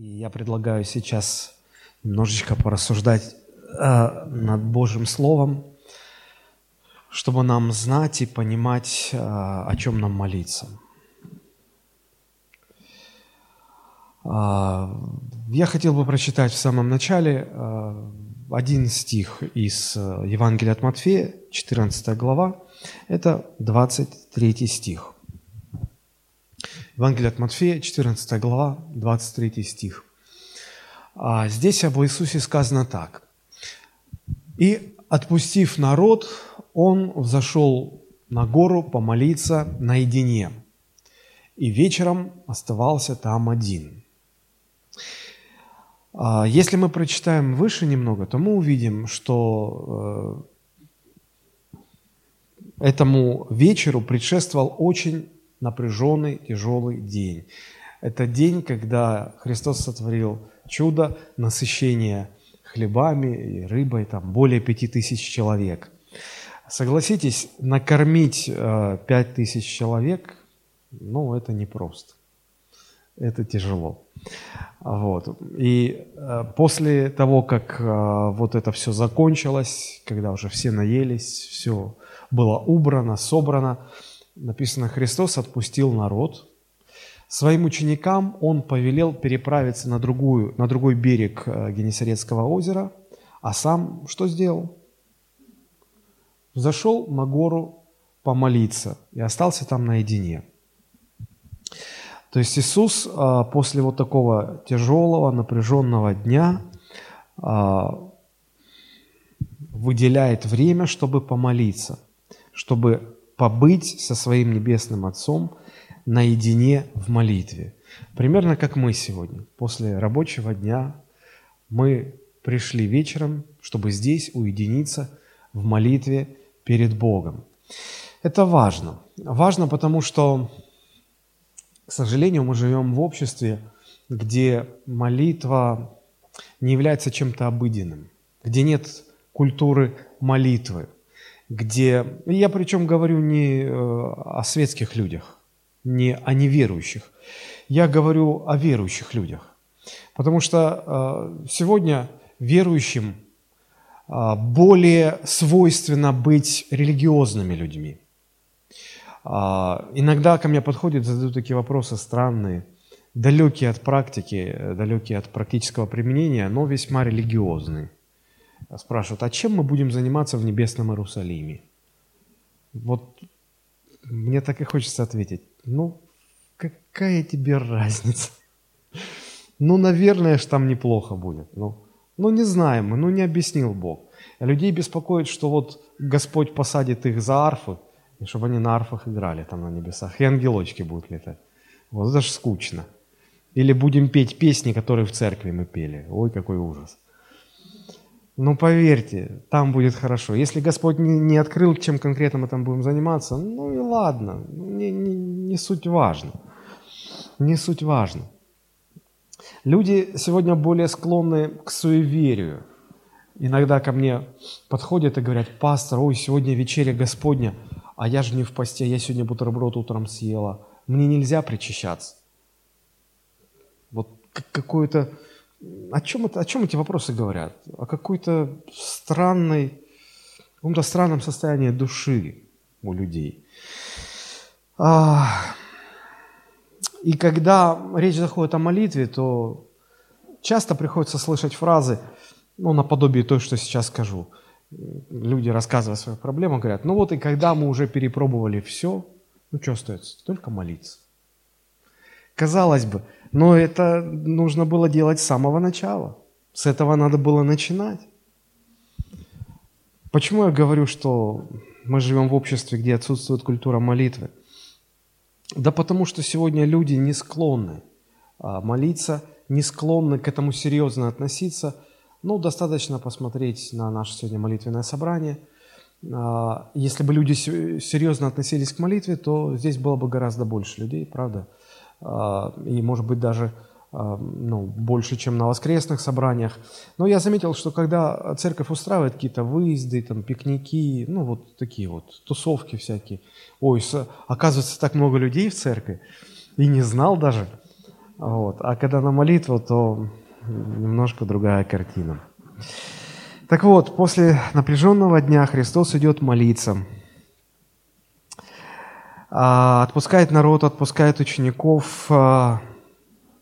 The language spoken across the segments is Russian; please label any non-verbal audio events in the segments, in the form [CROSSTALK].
И я предлагаю сейчас немножечко порассуждать э, над Божьим Словом, чтобы нам знать и понимать, э, о чем нам молиться. Э, я хотел бы прочитать в самом начале э, один стих из э, Евангелия от Матфея, 14 глава, это 23 стих. Евангелие от Матфея, 14 глава, 23 стих. А здесь об Иисусе сказано так. «И, отпустив народ, он взошел на гору помолиться наедине, и вечером оставался там один». А если мы прочитаем выше немного, то мы увидим, что э, этому вечеру предшествовал очень напряженный, тяжелый день. Это день, когда Христос сотворил чудо насыщения хлебами и рыбой, там более пяти тысяч человек. Согласитесь, накормить э, пять тысяч человек, ну, это непросто. Это тяжело. Вот. И э, после того, как э, вот это все закончилось, когда уже все наелись, все было убрано, собрано, написано, Христос отпустил народ. Своим ученикам он повелел переправиться на, другую, на другой берег э, Генесарецкого озера, а сам что сделал? Зашел на гору помолиться и остался там наедине. То есть Иисус э, после вот такого тяжелого, напряженного дня э, выделяет время, чтобы помолиться, чтобы побыть со своим Небесным Отцом наедине в молитве. Примерно как мы сегодня. После рабочего дня мы пришли вечером, чтобы здесь уединиться в молитве перед Богом. Это важно. Важно, потому что, к сожалению, мы живем в обществе, где молитва не является чем-то обыденным, где нет культуры молитвы – где... Я причем говорю не э, о светских людях, не о неверующих. Я говорю о верующих людях. Потому что э, сегодня верующим э, более свойственно быть религиозными людьми. Иногда ко мне подходят, задают такие вопросы странные, далекие от практики, далекие от практического применения, но весьма религиозные спрашивают, а чем мы будем заниматься в небесном Иерусалиме? Вот мне так и хочется ответить, ну, какая тебе разница? Ну, наверное, ж там неплохо будет. Ну, ну не знаем мы, ну не объяснил Бог. Людей беспокоит, что вот Господь посадит их за арфы, и чтобы они на арфах играли там на небесах, и ангелочки будут летать. Вот это ж скучно. Или будем петь песни, которые в церкви мы пели. Ой, какой ужас. Ну, поверьте, там будет хорошо. Если Господь не, не открыл, чем конкретно мы там будем заниматься, ну и ладно, не, не, не суть важно. Не суть важно. Люди сегодня более склонны к суеверию. Иногда ко мне подходят и говорят, пастор, ой, сегодня вечеря Господня, а я же не в посте, я сегодня бутерброд утром съела. Мне нельзя причащаться. Вот какое-то о чем, это, о чем эти вопросы говорят? О какой-то странной, каком-то странном состоянии души у людей. И когда речь заходит о молитве, то часто приходится слышать фразы, ну, наподобие той, что сейчас скажу. Люди, рассказывая свою проблему, говорят, ну вот и когда мы уже перепробовали все, ну что остается? Только молиться. Казалось бы, но это нужно было делать с самого начала. С этого надо было начинать. Почему я говорю, что мы живем в обществе, где отсутствует культура молитвы? Да потому что сегодня люди не склонны а, молиться, не склонны к этому серьезно относиться. Ну, достаточно посмотреть на наше сегодня молитвенное собрание. А, если бы люди серьезно относились к молитве, то здесь было бы гораздо больше людей, правда? А, и, может быть, даже а, ну, больше, чем на воскресных собраниях. Но я заметил, что когда церковь устраивает какие-то выезды, там, пикники, ну, вот такие вот тусовки всякие, ой, оказывается, так много людей в церкви, и не знал даже. Вот. А когда на молитву, то немножко другая картина. Так вот, после напряженного дня Христос идет молиться. А, отпускает народ, отпускает учеников. А,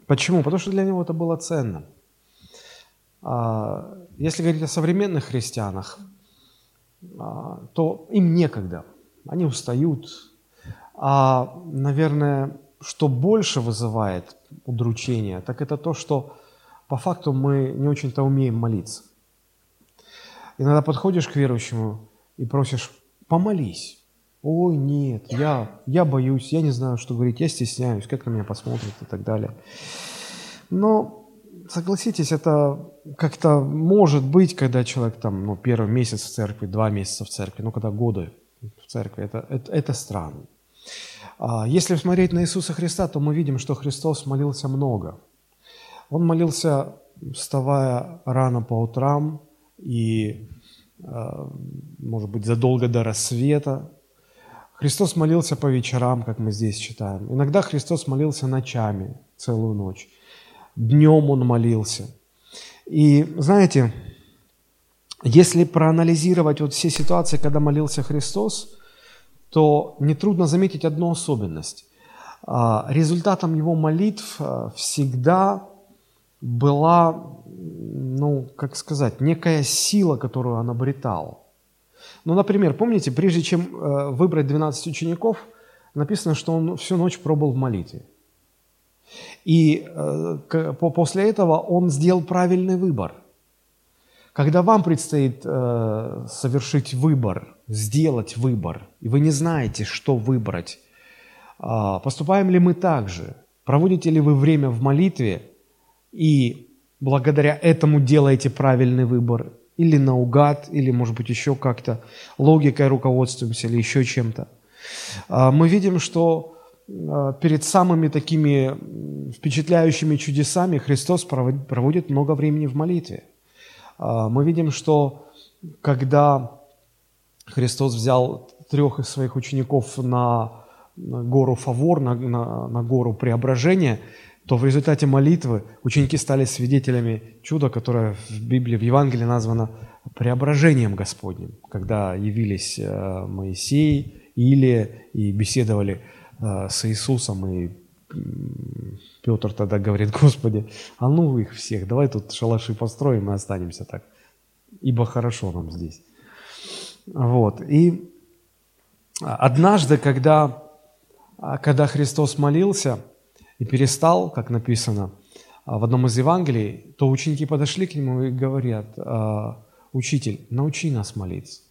почему? Потому что для него это было ценно. А, если говорить о современных христианах, то им некогда. Они устают. А, наверное, что больше вызывает удручение, так это то, что по факту мы не очень-то умеем молиться. Иногда подходишь к верующему и просишь, помолись. Ой, нет, я, я боюсь, я не знаю, что говорить, я стесняюсь, как на меня посмотрят и так далее. Но согласитесь, это как-то может быть, когда человек там, ну, первый месяц в церкви, два месяца в церкви, ну, когда годы в церкви, это, это, это странно. А если смотреть на Иисуса Христа, то мы видим, что Христос молился много. Он молился, вставая рано по утрам и, а, может быть, задолго до рассвета. Христос молился по вечерам, как мы здесь читаем. Иногда Христос молился ночами, целую ночь. Днем Он молился. И знаете, если проанализировать вот все ситуации, когда молился Христос, то нетрудно заметить одну особенность. А, результатом его молитв а, всегда была, ну, как сказать, некая сила, которую он обретал. Ну, например, помните, прежде чем э, выбрать 12 учеников, написано, что он всю ночь пробыл в молитве. И э, после этого он сделал правильный выбор. Когда вам предстоит э, совершить выбор – сделать выбор, и вы не знаете, что выбрать, а, поступаем ли мы так же? Проводите ли вы время в молитве и благодаря этому делаете правильный выбор? Или наугад, или, может быть, еще как-то логикой руководствуемся, или еще чем-то. А, мы видим, что а, перед самыми такими впечатляющими чудесами Христос проводит много времени в молитве. Мы видим, что когда Христос взял трех из своих учеников на, гору Фавор, на, на, на гору Преображения, то в результате молитвы ученики стали свидетелями чуда, которое в Библии, в Евангелии названо преображением Господним, когда явились э, Моисей, Илия и беседовали э, с Иисусом, и Петр тогда говорит, Господи, а ну их всех, давай тут шалаши построим и останемся так, ибо хорошо нам здесь. Вот. И однажды, когда, когда Христос молился и перестал, как написано в одном из Евангелий, то ученики подошли к нему и говорят, «А, «Учитель, научи нас молиться».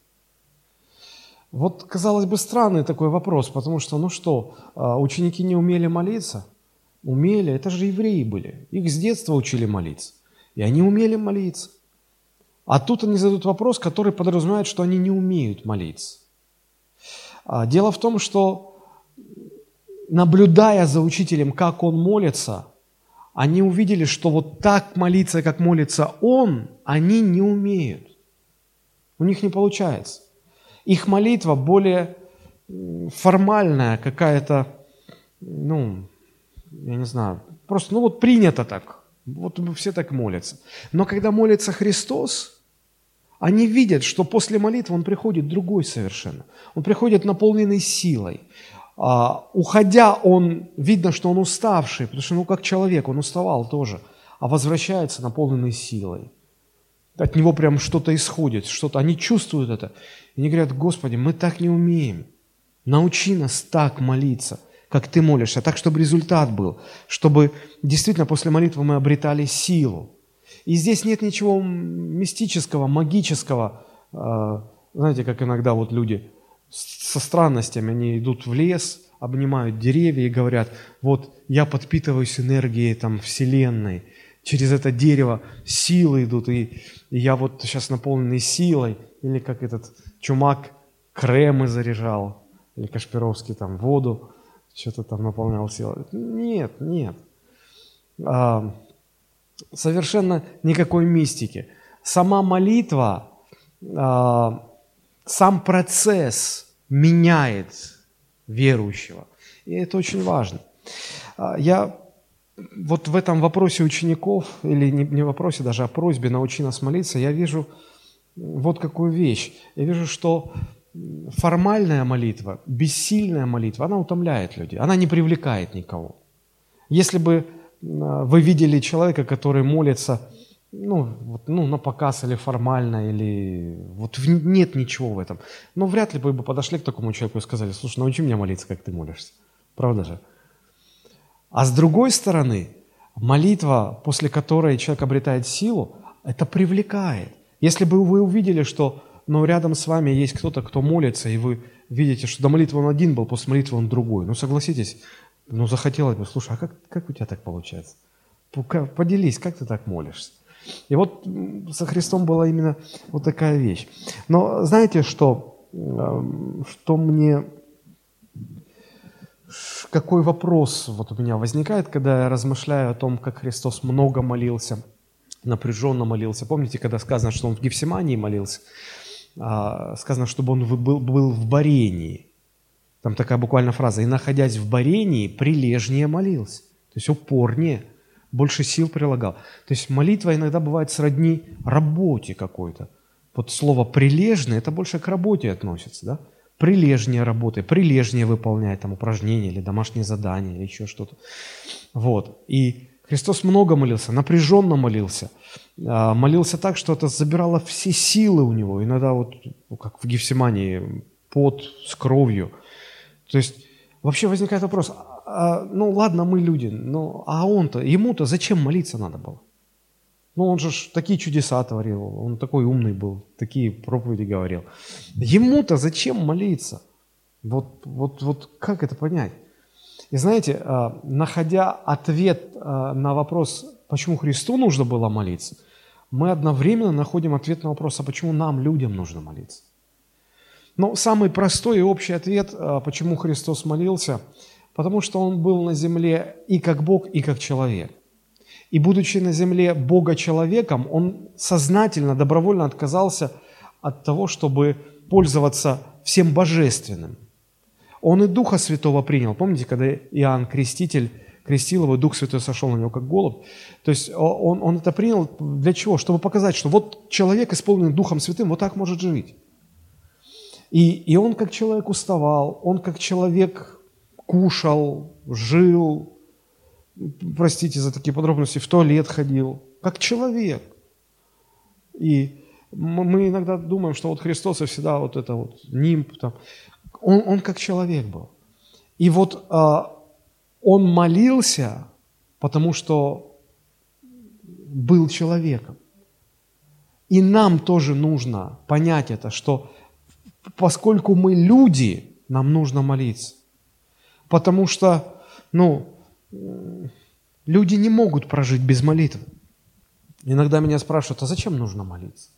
Вот, казалось бы, странный такой вопрос, потому что, ну что, а, ученики не умели молиться? Умели, это же евреи были. Их с детства учили молиться. И они умели молиться. А тут они задают вопрос, который подразумевает, что они не умеют молиться. А, дело в том, что наблюдая за учителем, как он молится, они увидели, что вот так молиться, как молится он, они не умеют. У них не получается. Их молитва более формальная, какая-то, ну, я не знаю, просто, ну вот принято так. Вот все так молятся. Но когда молится Христос, они видят, что после молитвы он приходит другой совершенно. Он приходит наполненный силой. А, уходя, он, видно, что он уставший, потому что, ну, как человек, он уставал тоже, а возвращается наполненный силой. От него прям что-то исходит, что-то, они чувствуют это. И они говорят, Господи, мы так не умеем. Научи нас так молиться, как Ты молишься, так, чтобы результат был, чтобы действительно после молитвы мы обретали силу. И здесь нет ничего мистического, магического. А, знаете, как иногда вот люди со странностями, они идут в лес, обнимают деревья и говорят, вот я подпитываюсь энергией там Вселенной, через это дерево силы идут, и, я вот сейчас наполненный силой, или как этот чумак кремы заряжал, или Кашпировский там воду, что-то там наполнял силой. Нет, нет. А, совершенно никакой мистики. Сама молитва, а, сам процесс меняет верующего. И это очень важно. А, я вот в этом вопросе учеников, или не, не вопросе даже, а просьбе научи нас молиться, я вижу вот какую вещь. Я вижу, что формальная молитва, бессильная молитва, она утомляет людей, она не привлекает никого. Если бы а, вы видели человека, который молится ну, вот, ну, на показ или формально, или вот нет ничего в этом. Но вряд ли бы подошли к такому человеку и сказали, слушай, научи меня молиться, как ты молишься. Правда же? А с другой стороны, молитва, после которой человек обретает силу, это привлекает. Если бы вы увидели, что ну, рядом с вами есть кто-то, кто молится, и вы видите, что до молитвы он один был, после молитвы он другой, ну согласитесь, ну захотелось бы, слушай, а как, как у тебя так получается? Поделись, как ты так молишься? И вот со Христом была именно вот такая вещь. Но знаете, что, эм, что мне, какой вопрос вот у меня возникает, когда я размышляю о том, как Христос много молился, напряженно молился. Помните, когда сказано, что он в Гефсимании молился? А, сказано, чтобы он был, был в Барении. Там такая буквально фраза. «И, находясь в Барении, прилежнее молился». То есть упорнее – больше сил прилагал. То есть молитва иногда бывает сродни работе какой-то. Вот слово «прилежный» – это больше к работе относится, да? Прилежнее работы, прилежнее выполняет там упражнения или домашние задания или еще что-то. Вот. И Христос много молился, напряженно молился. А, молился так, что это забирало все силы у него. Иногда вот, ну, как в Гефсимании, пот с кровью. То есть вообще возникает вопрос, а, ну ладно, мы люди, но а он-то, ему-то зачем молиться надо было? Ну, он же такие чудеса творил, он такой умный был, такие проповеди говорил. Ему-то зачем молиться? Вот, вот, вот как это понять? И знаете, а, находя ответ а, на вопрос, почему Христу нужно было молиться, мы одновременно находим ответ на вопрос, а почему нам, людям, нужно молиться? Но самый простой и общий ответ, почему Христос молился – Потому что он был на земле и как Бог, и как человек. И будучи на земле Бога-человеком, он сознательно, добровольно отказался от того, чтобы пользоваться всем божественным. Он и Духа Святого принял. Помните, когда Иоанн Креститель крестил его, Дух Святой сошел на него как голубь. То есть он, он это принял для чего? Чтобы показать, что вот человек, исполненный Духом Святым, вот так может жить. И, и он как человек уставал, он как человек кушал, жил, простите за такие подробности, в туалет ходил, как человек. И мы иногда думаем, что вот Христос и всегда вот это вот нимб, там, он, он как человек был. И вот а, он молился, потому что был человеком. И нам тоже нужно понять это, что поскольку мы люди, нам нужно молиться. Потому что, ну, люди не могут прожить без молитвы. Иногда меня спрашивают, а зачем нужно молиться?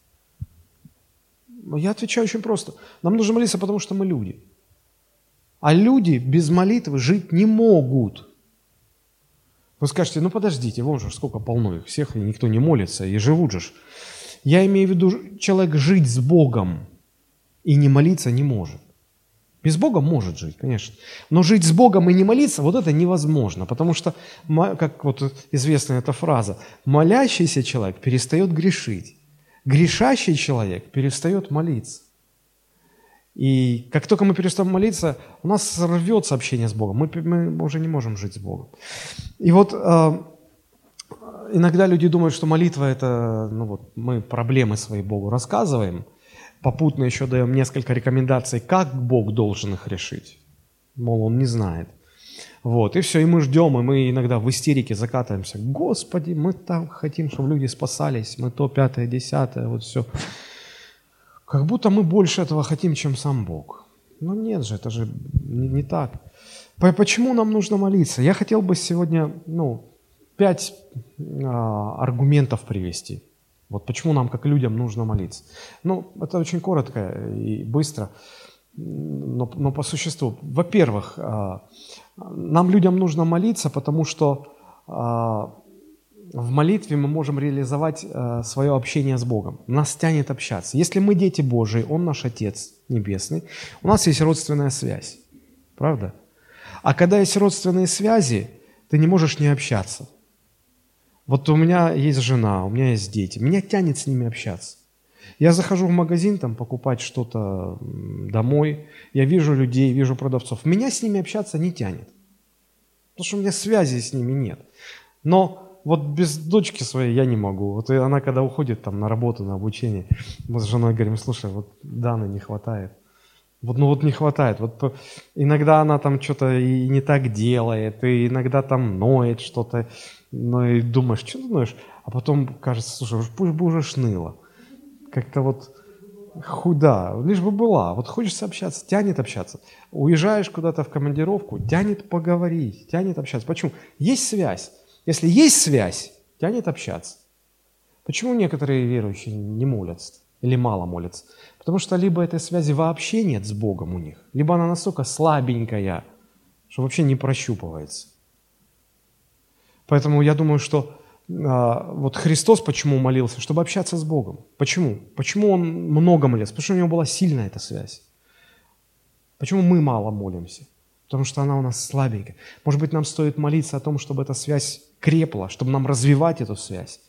Я отвечаю очень просто. Нам нужно молиться, потому что мы люди. А люди без молитвы жить не могут. Вы скажете, ну подождите, вон же сколько полно их всех, и никто не молится, и живут же. Я имею в виду, человек жить с Богом и не молиться не может. Без Бога может жить, конечно. Но жить с Богом и не молиться, вот это невозможно. Потому что, как вот известная эта фраза, молящийся человек перестает грешить. Грешащий человек перестает молиться. И как только мы перестаем молиться, у нас рвется общение с Богом. Мы, мы уже не можем жить с Богом. И вот э, иногда люди думают, что молитва это, ну вот, мы проблемы свои Богу рассказываем – Попутно еще даем несколько рекомендаций, как Бог должен их решить. Мол, он не знает. Вот, и все, и мы ждем, и мы иногда в истерике закатываемся. Господи, мы там хотим, чтобы люди спасались, мы то, пятое, десятое, вот все. Как будто мы больше этого хотим, чем сам Бог. Но нет же, это же не, не так. Почему нам нужно молиться? Я хотел бы сегодня, ну, пять а, аргументов привести. Вот почему нам, как людям, нужно молиться. Ну, это очень коротко и быстро, но, но по существу. Во-первых, а, нам, людям, нужно молиться, потому что а, в молитве мы можем реализовать а, свое общение с Богом. Нас тянет общаться. Если мы дети Божии, Он наш Отец Небесный, у нас есть родственная связь. Правда? А когда есть родственные связи, ты не можешь не общаться. Вот у меня есть жена, у меня есть дети, меня тянет с ними общаться. Я захожу в магазин там покупать что-то домой, я вижу людей, вижу продавцов. Меня с ними общаться не тянет, потому что у меня связи с ними нет. Но вот без дочки своей я не могу. Вот она когда уходит там на работу, на обучение, мы с женой говорим, слушай, вот Даны не хватает. Вот, ну вот не хватает. Вот иногда она там что-то и не так делает, и иногда там ноет что-то, ну и думаешь, что ты ноешь? А потом кажется, слушай, пусть бы уже шныла. Как-то вот худа, лишь бы была. Вот хочется общаться, тянет общаться. Уезжаешь куда-то в командировку, тянет поговорить, тянет общаться. Почему? Есть связь. Если есть связь, тянет общаться. Почему некоторые верующие не молятся или мало молятся? Потому что либо этой связи вообще нет с Богом у них, либо она настолько слабенькая, что вообще не прощупывается. Поэтому я думаю, что а, вот Христос почему молился? Чтобы общаться с Богом. Почему? Почему Он много молился? Потому что у Него была сильная эта связь. Почему мы мало молимся? Потому что она у нас слабенькая. Может быть, нам стоит молиться о том, чтобы эта связь крепла, чтобы нам развивать эту связь.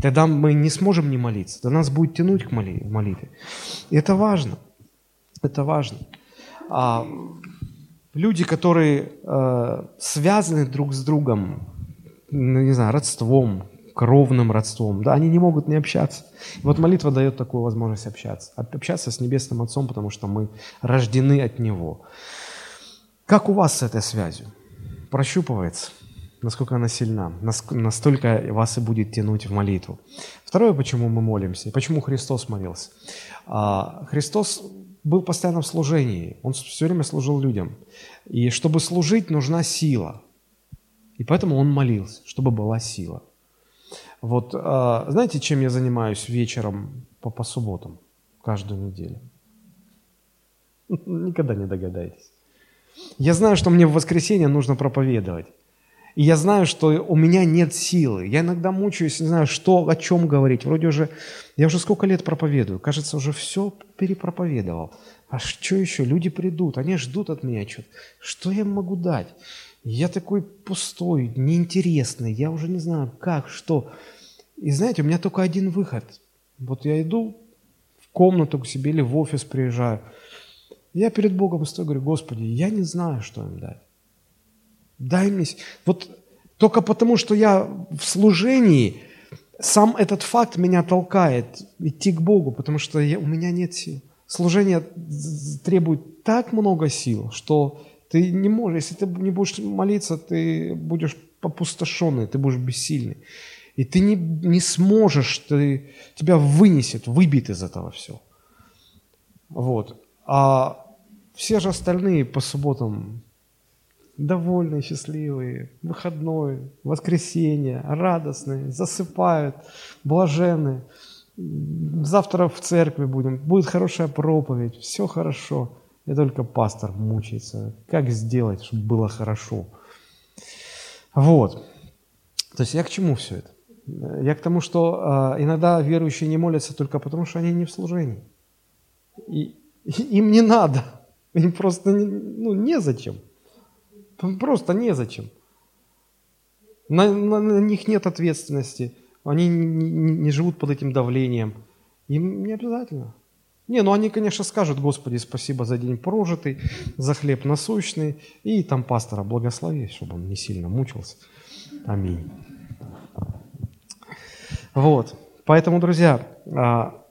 Тогда мы не сможем не молиться. Тогда нас будет тянуть к молитве. И это важно. Это важно. А люди, которые э, связаны друг с другом, ну, не знаю, родством, кровным родством, да, они не могут не общаться. И вот молитва дает такую возможность общаться. Общаться с Небесным Отцом, потому что мы рождены от Него. Как у вас с этой связью? Прощупывается? Насколько она сильна? Настолько вас и будет тянуть в молитву. Второе, почему мы молимся, почему Христос молился. А, Христос был постоянно в служении, Он все время служил людям. И чтобы служить, нужна сила – и поэтому он молился, чтобы была сила. Вот, а, знаете, чем я занимаюсь вечером по, по субботам каждую неделю? [LAUGHS] Никогда не догадаетесь. Я знаю, что мне в воскресенье нужно проповедовать. И я знаю, что у меня нет силы. Я иногда мучаюсь, не знаю, что, о чем говорить. Вроде уже, я уже сколько лет проповедую. Кажется, уже все перепроповедовал. А что еще? Люди придут, они ждут от меня что-то. Что я могу дать? Я такой пустой, неинтересный, я уже не знаю, как, что. И знаете, у меня только один выход. Вот я иду в комнату к себе или в офис приезжаю. Я перед Богом стою, говорю, Господи, я не знаю, что им дать. Дай мне... Вот только потому, что я в служении, сам этот факт меня толкает идти к Богу, потому что я, у меня нет сил. Служение требует так много сил, что ты не можешь, если ты не будешь молиться, ты будешь опустошенный, ты будешь бессильный. И ты не, не сможешь, ты, тебя вынесет, выбит из этого все. Вот. А все же остальные по субботам довольные, счастливые, выходной, воскресенье, радостные, засыпают, блаженные. Завтра в церкви будем, будет хорошая проповедь, все хорошо. И только пастор мучается. Как сделать, чтобы было хорошо? Вот. То есть я к чему все это? Я к тому, что э, иногда верующие не молятся только потому, что они не в служении. И, и им не надо. Им просто не, ну, незачем. Просто незачем. На, на, на них нет ответственности. Они не, не, не живут под этим давлением. Им не обязательно. Не, ну они, конечно, скажут, Господи, спасибо за день прожитый, за хлеб насущный, и там пастора благослови, чтобы он не сильно мучился. Аминь. Вот. Поэтому, друзья, а,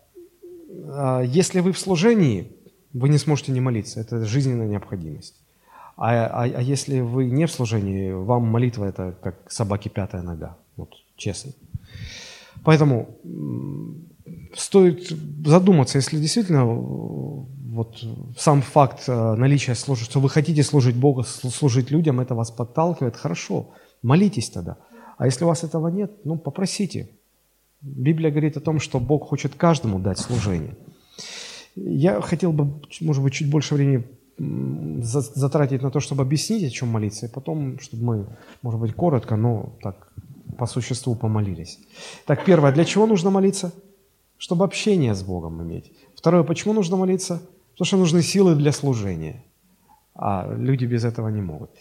а, если вы в служении, вы не сможете не молиться. Это жизненная необходимость. А, а, а если вы не в служении, вам молитва это как собаки пятая нога. Вот, честно. Поэтому стоит задуматься, если действительно вот сам факт э, наличия службы, что вы хотите служить Богу, служить людям, это вас подталкивает, хорошо, молитесь тогда. А если у вас этого нет, ну попросите. Библия говорит о том, что Бог хочет каждому дать служение. Я хотел бы, может быть, чуть больше времени затратить на то, чтобы объяснить, о чем молиться, и потом, чтобы мы, может быть, коротко, но так по существу помолились. Так, первое, для чего нужно молиться? чтобы общение с Богом иметь. Второе, почему нужно молиться? Потому что нужны силы для служения, а люди без этого не могут.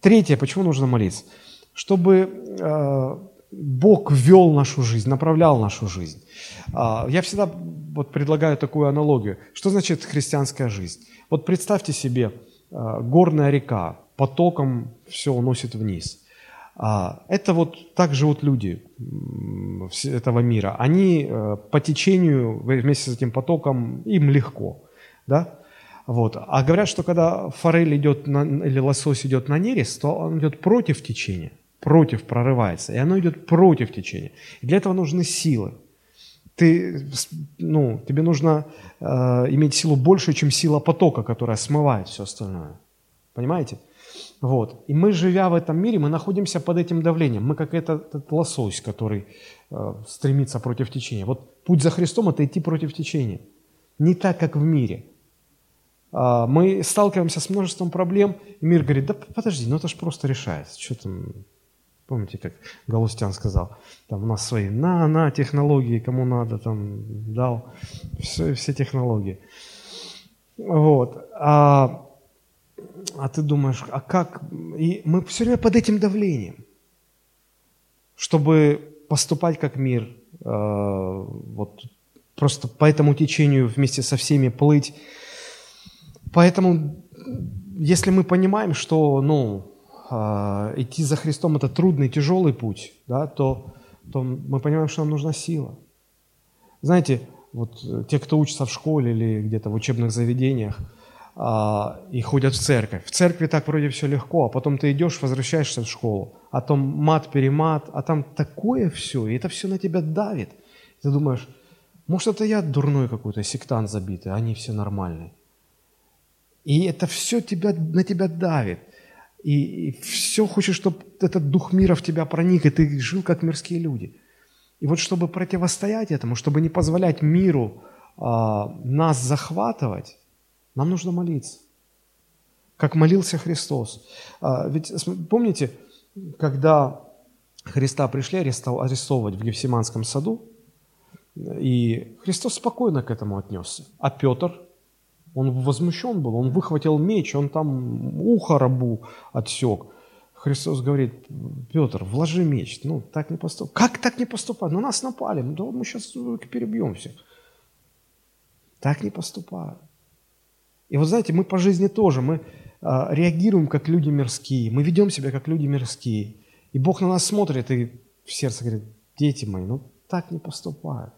Третье, почему нужно молиться? чтобы э, Бог вел нашу жизнь, направлял нашу жизнь. Э, я всегда вот предлагаю такую аналогию. Что значит христианская жизнь? Вот представьте себе э, горная река, потоком все уносит вниз. А, это вот так живут люди этого мира. Они э, по течению вместе с этим потоком, им легко. Да? Вот. А говорят, что когда форель идет на, или лосось идет на нерест, то он идет против течения, против прорывается, и оно идет против течения. И для этого нужны силы. Ты, ну, тебе нужно э, иметь силу больше, чем сила потока, которая смывает все остальное. Понимаете? Вот. И мы, живя в этом мире, мы находимся под этим давлением. Мы как этот, этот лосось, который э, стремится против течения. Вот путь за Христом – это идти против течения. Не так, как в мире. А, мы сталкиваемся с множеством проблем, и мир говорит, да подожди, ну это же просто решается. Что там, помните, как Галустян сказал, там у нас свои на, на, технологии, кому надо, там дал, все, все технологии. Вот. А а ты думаешь, а как? И мы все время под этим давлением, чтобы поступать как мир, э, вот просто по этому течению вместе со всеми плыть. Поэтому, если мы понимаем, что, ну, идти за Христом это трудный, тяжелый путь, да, то, то мы понимаем, что нам нужна сила. Знаете, вот те, кто учится в школе или где-то в учебных заведениях, а, и ходят в церковь. В церкви так вроде все легко, а потом ты идешь, возвращаешься в школу, а там мат-перемат, а там такое все, и это все на тебя давит. Ты думаешь, может, это я дурной какой-то, сектант забитый, а они все нормальные. И это все тебя, на тебя давит. И, и все хочешь, чтобы этот дух мира в тебя проник, и ты жил как мирские люди. И вот чтобы противостоять этому, чтобы не позволять миру а, нас захватывать, нам нужно молиться. Как молился Христос. А, ведь помните, когда Христа пришли арестовывать в Гефсиманском саду, и Христос спокойно к этому отнесся. А Петр, он возмущен был, он выхватил меч, он там ухо рабу отсек. Христос говорит, Петр, вложи меч. Ну, так не поступай. Как так не поступать? Ну, нас напали. Ну, мы сейчас перебьем всех. Так не поступают. И вот знаете, мы по жизни тоже, мы а, реагируем как люди мирские, мы ведем себя как люди мирские. И Бог на нас смотрит и в сердце говорит, дети мои, ну так не поступают.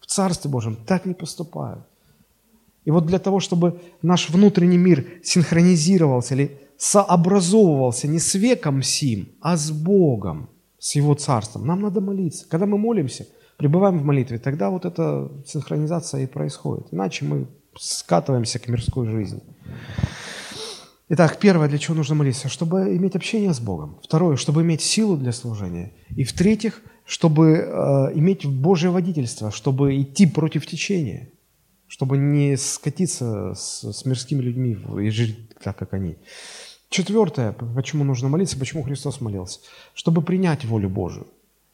В Царстве Божьем так не поступают. И вот для того, чтобы наш внутренний мир синхронизировался или сообразовывался не с веком сим, а с Богом, с Его Царством, нам надо молиться. Когда мы молимся, пребываем в молитве, тогда вот эта синхронизация и происходит. Иначе мы скатываемся к мирской жизни. Итак, первое, для чего нужно молиться? Чтобы иметь общение с Богом. Второе, чтобы иметь силу для служения. И в-третьих, чтобы э, иметь Божье водительство, чтобы идти против течения, чтобы не скатиться с, с мирскими людьми и жить так, как они. Четвертое, почему нужно молиться, почему Христос молился? Чтобы принять волю Божию.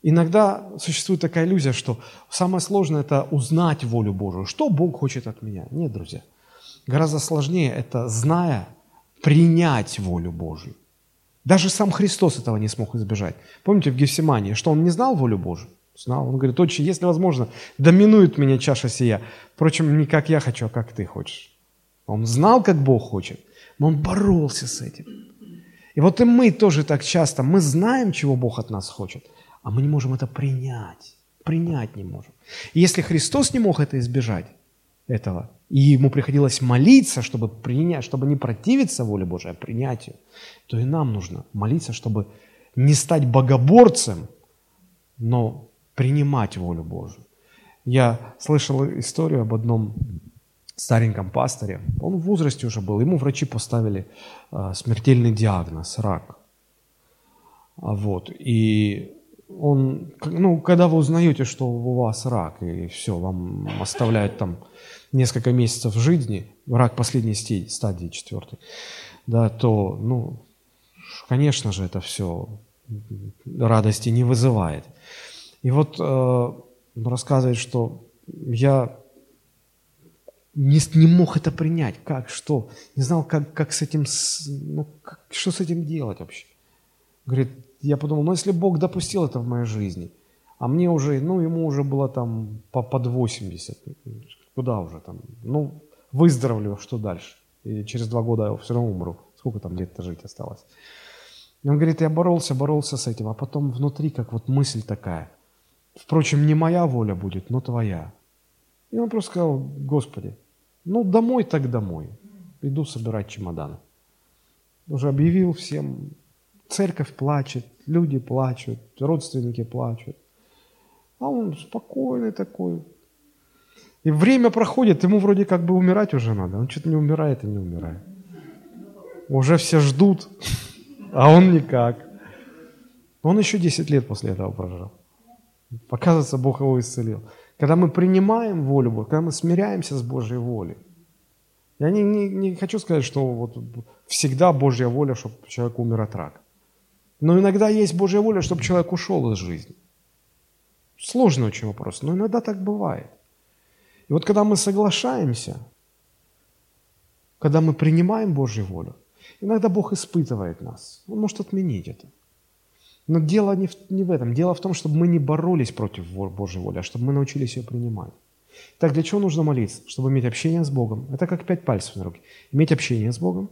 Иногда существует такая иллюзия, что самое сложное – это узнать волю Божию. Что Бог хочет от меня? Нет, друзья. Гораздо сложнее это, зная, принять волю Божию. Даже сам Христос этого не смог избежать. Помните в Гефсимании, что он не знал волю Божию? Знал. Он говорит, отче, если возможно, доминует меня чаша сия. Впрочем, не как я хочу, а как ты хочешь. Он знал, как Бог хочет, но он боролся с этим. И вот и мы тоже так часто, мы знаем, чего Бог от нас хочет – а мы не можем это принять. Принять не можем. И если Христос не мог это избежать, этого, и ему приходилось молиться, чтобы принять, чтобы не противиться воле Божией, а принять ее, то и нам нужно молиться, чтобы не стать богоборцем, но принимать волю Божию. Я слышал историю об одном стареньком пасторе. Он в возрасте уже был. Ему врачи поставили э, смертельный диагноз – рак. А вот. И он, ну, когда вы узнаете, что у вас рак, и все, вам оставляют там несколько месяцев жизни, рак последней стадии, четвертой, да, то, ну, конечно же, это все радости не вызывает. И вот э, рассказывает, что я не, не мог это принять. Как, что? Не знал, как, как с этим, ну, как, что с этим делать вообще. Говорит, я подумал, ну если Бог допустил это в моей жизни, а мне уже, ну ему уже было там по, под 80, куда уже там, ну выздоровлю, что дальше? И через два года я все равно умру. Сколько там лет-то жить осталось? И он говорит, я боролся, боролся с этим, а потом внутри как вот мысль такая. Впрочем, не моя воля будет, но твоя. И он просто сказал, Господи, ну домой так домой. Иду собирать чемоданы. Уже объявил всем, церковь плачет, люди плачут, родственники плачут. А он спокойный такой. И время проходит, ему вроде как бы умирать уже надо. Он что-то не умирает и не умирает. Уже все ждут, [LAUGHS] а он никак. Он еще 10 лет после этого прожил. Показывается, Бог его исцелил. Когда мы принимаем волю Бога, когда мы смиряемся с Божьей волей, я не, не, не хочу сказать, что вот всегда Божья воля, чтобы человек умер от рака. Но иногда есть Божья воля, чтобы человек ушел из жизни. Сложный очень вопрос, но иногда так бывает. И вот когда мы соглашаемся, когда мы принимаем Божью волю, иногда Бог испытывает нас. Он может отменить это. Но дело не в, не в этом. Дело в том, чтобы мы не боролись против Божьей воли, а чтобы мы научились ее принимать. Так, для чего нужно молиться? Чтобы иметь общение с Богом. Это как пять пальцев на руке. Иметь общение с Богом,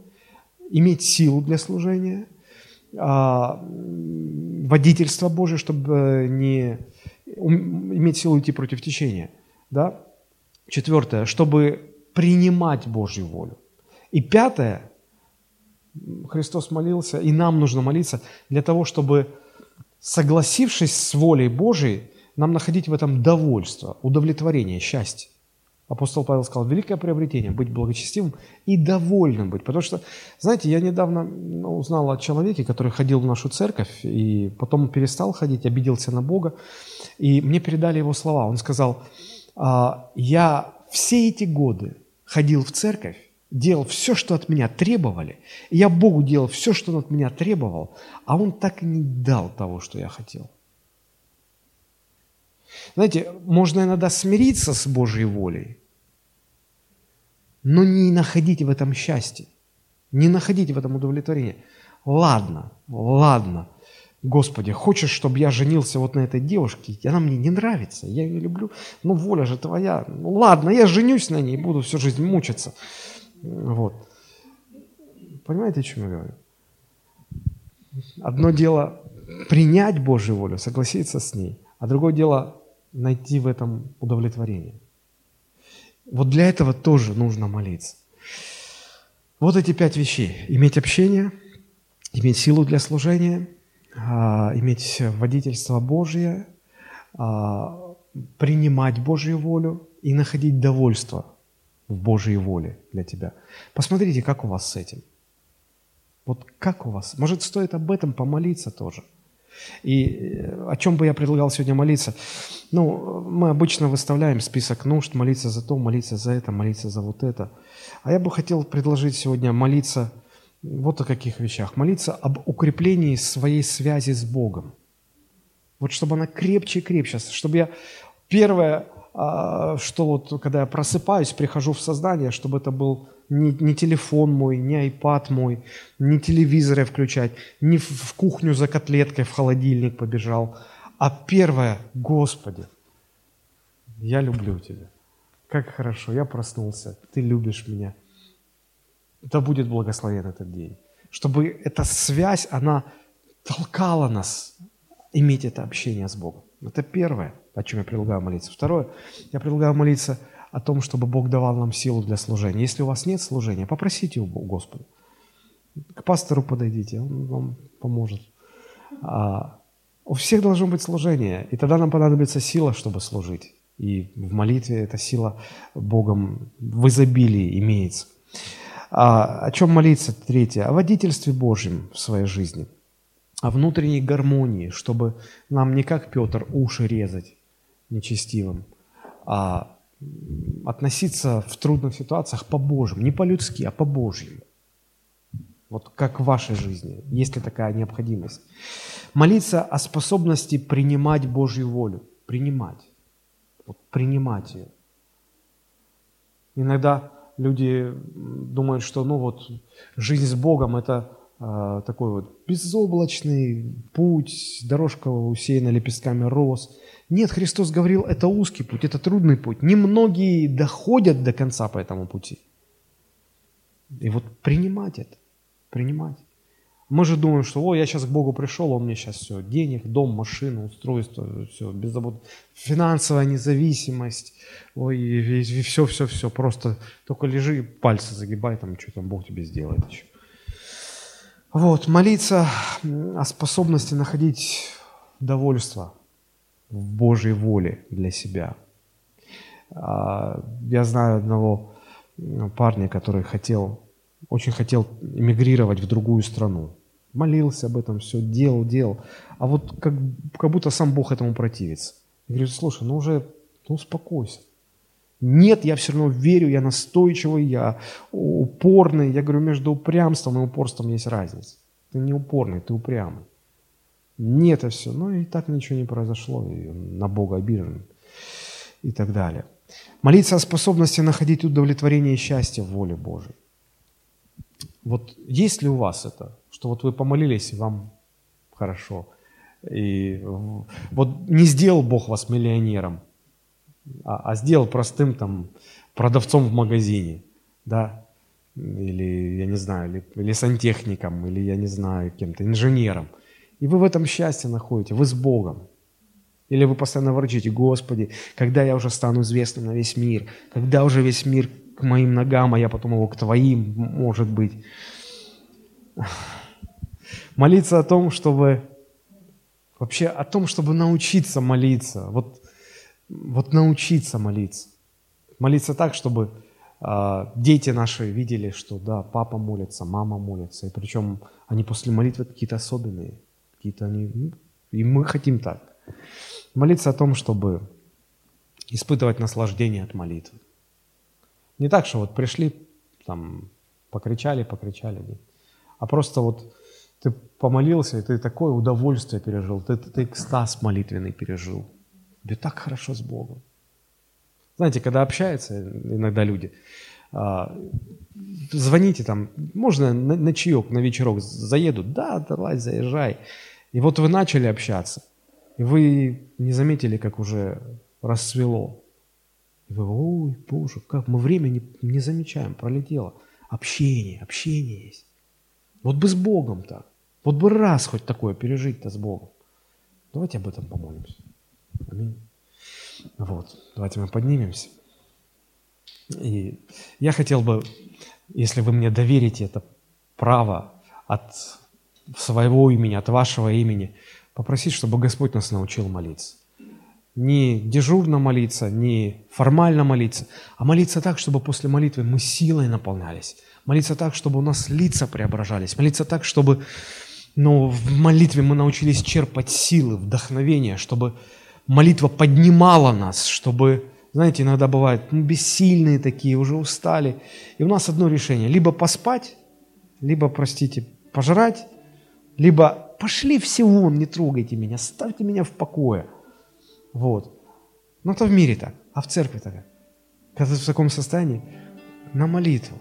иметь силу для служения, а, водительство Божие, чтобы не иметь силу идти против течения. Да? Четвертое, чтобы принимать Божью волю. И пятое, Христос молился, и нам нужно молиться для того, чтобы согласившись с волей Божией, нам находить в этом довольство, удовлетворение, счастье. Апостол Павел сказал, великое приобретение – быть благочестивым и довольным быть. Потому что, знаете, я недавно ну, узнал о человеке, который ходил в нашу церковь, и потом перестал ходить, обиделся на Бога, и мне передали его слова. Он сказал, «А, я все эти годы ходил в церковь, делал все, что от меня требовали, я Богу делал все, что Он от меня требовал, а Он так и не дал того, что я хотел. Знаете, можно иногда смириться с Божьей волей, но не находить в этом счастье, не находить в этом удовлетворение. Ладно, ладно, Господи, хочешь, чтобы я женился вот на этой девушке? Она мне не нравится, я ее люблю, но воля же твоя. Ну ладно, я женюсь на ней, буду всю жизнь мучиться. Вот. Понимаете, о чем я говорю? Одно дело принять Божью волю, согласиться с ней, а другое дело найти в этом удовлетворение. Вот для этого тоже нужно молиться. Вот эти пять вещей. Иметь общение, иметь силу для служения, а, иметь водительство Божье, а, принимать Божью волю и находить довольство в Божьей воле для тебя. Посмотрите, как у вас с этим. Вот как у вас? Может, стоит об этом помолиться тоже? И э, о чем бы я предлагал сегодня молиться? Ну, мы обычно выставляем список нужд, молиться за то, молиться за это, молиться за вот это. А я бы хотел предложить сегодня молиться вот о каких вещах. Молиться об укреплении своей связи с Богом. Вот чтобы она крепче и крепче, чтобы я первое что вот когда я просыпаюсь, прихожу в сознание, чтобы это был не, не телефон мой, не iPad мой, не телевизор я включать, не в, в кухню за котлеткой в холодильник побежал, а первое, Господи, я люблю Тебя. Как хорошо, я проснулся, Ты любишь меня. Да будет благословен этот день. Чтобы эта связь, она толкала нас иметь это общение с Богом. Это первое – о чем я предлагаю молиться. Второе, я предлагаю молиться о том, чтобы Бог давал нам силу для служения. Если у вас нет служения, попросите у Господа. К пастору подойдите, он вам поможет. А, у всех должно быть служение, и тогда нам понадобится сила, чтобы служить. И в молитве эта сила Богом в изобилии имеется. А, о чем молиться? Третье. О водительстве Божьем в своей жизни. О внутренней гармонии, чтобы нам не как Петр уши резать, нечестивым, а относиться в трудных ситуациях по-божьему, не по-людски, а по-божьему. Вот как в вашей жизни, есть ли такая необходимость. Молиться о способности принимать Божью волю, принимать, вот принимать ее. Иногда люди думают, что ну вот жизнь с Богом это такой вот безоблачный путь, дорожка усеяна лепестками роз. Нет, Христос говорил, это узкий путь, это трудный путь. Немногие доходят до конца по этому пути. И вот принимать это, принимать. Мы же думаем, что, о, я сейчас к Богу пришел, он мне сейчас все, денег, дом, машину, устройство, все, беззаботно, финансовая независимость, ой, и, и все, все, все, просто только лежи, пальцы загибай, там, что там Бог тебе сделает еще. Вот, молиться о способности находить довольство в Божьей воле для себя. А, я знаю одного парня, который хотел, очень хотел эмигрировать в другую страну молился об этом, все делал, делал. А вот как, как будто сам Бог этому противится. Я говорю, слушай, ну уже ну успокойся. Нет, я все равно верю, я настойчивый, я упорный. Я говорю, между упрямством и упорством есть разница. Ты не упорный, ты упрямый. Нет, это все. Ну и так ничего не произошло, и на Бога обижен и так далее. Молиться о способности находить удовлетворение и счастье в воле Божией. Вот есть ли у вас это? что вот вы помолились, и вам хорошо. И вот не сделал Бог вас миллионером, а, а сделал простым там продавцом в магазине, да, или, я не знаю, или, или сантехником, или, я не знаю, кем-то, инженером. И вы в этом счастье находите, вы с Богом. Или вы постоянно ворчите, Господи, когда я уже стану известным на весь мир, когда уже весь мир к моим ногам, а я потом его к Твоим, может быть. Молиться о том, чтобы вообще о том, чтобы научиться молиться. Вот, вот научиться молиться. Молиться так, чтобы э, дети наши видели, что да, папа молится, мама молится. И причем они после молитвы какие-то особенные. Какие-то они, ну, и мы хотим так. Молиться о том, чтобы испытывать наслаждение от молитвы. Не так, что вот пришли, там, покричали, покричали, нет. а просто вот ты помолился, и ты такое удовольствие пережил, ты, ты, ты экстаз молитвенный пережил. Тебе так хорошо с Богом. Знаете, когда общаются иногда люди, а, звоните там, можно на, на чаек, на вечерок заедут, да, давай, заезжай. И вот вы начали общаться, и вы не заметили, как уже расцвело. И вы, ой, Боже, как мы время не, не замечаем, пролетело. Общение, общение есть. Вот бы с Богом так. Вот бы раз хоть такое пережить-то с Богом. Давайте об этом помолимся. Аминь. Вот, давайте мы поднимемся. И я хотел бы, если вы мне доверите это право от своего имени, от вашего имени, попросить, чтобы Господь нас научил молиться. Не дежурно молиться, не формально молиться, а молиться так, чтобы после молитвы мы силой наполнялись, молиться так, чтобы у нас лица преображались, молиться так, чтобы ну, в молитве мы научились черпать силы, вдохновение, чтобы молитва поднимала нас, чтобы, знаете, иногда бывает, ну, бессильные такие, уже устали. И у нас одно решение, либо поспать, либо, простите, пожрать, либо пошли все вон, не трогайте меня, ставьте меня в покое. Вот. Но это в мире так, а в церкви так. Когда ты в таком состоянии, на молитву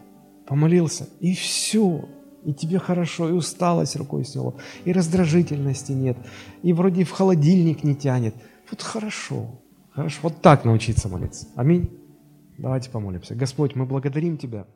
помолился, и все, и тебе хорошо, и усталость рукой сняло, и раздражительности нет, и вроде в холодильник не тянет. Вот хорошо, хорошо, вот так научиться молиться. Аминь. Давайте помолимся. Господь, мы благодарим Тебя.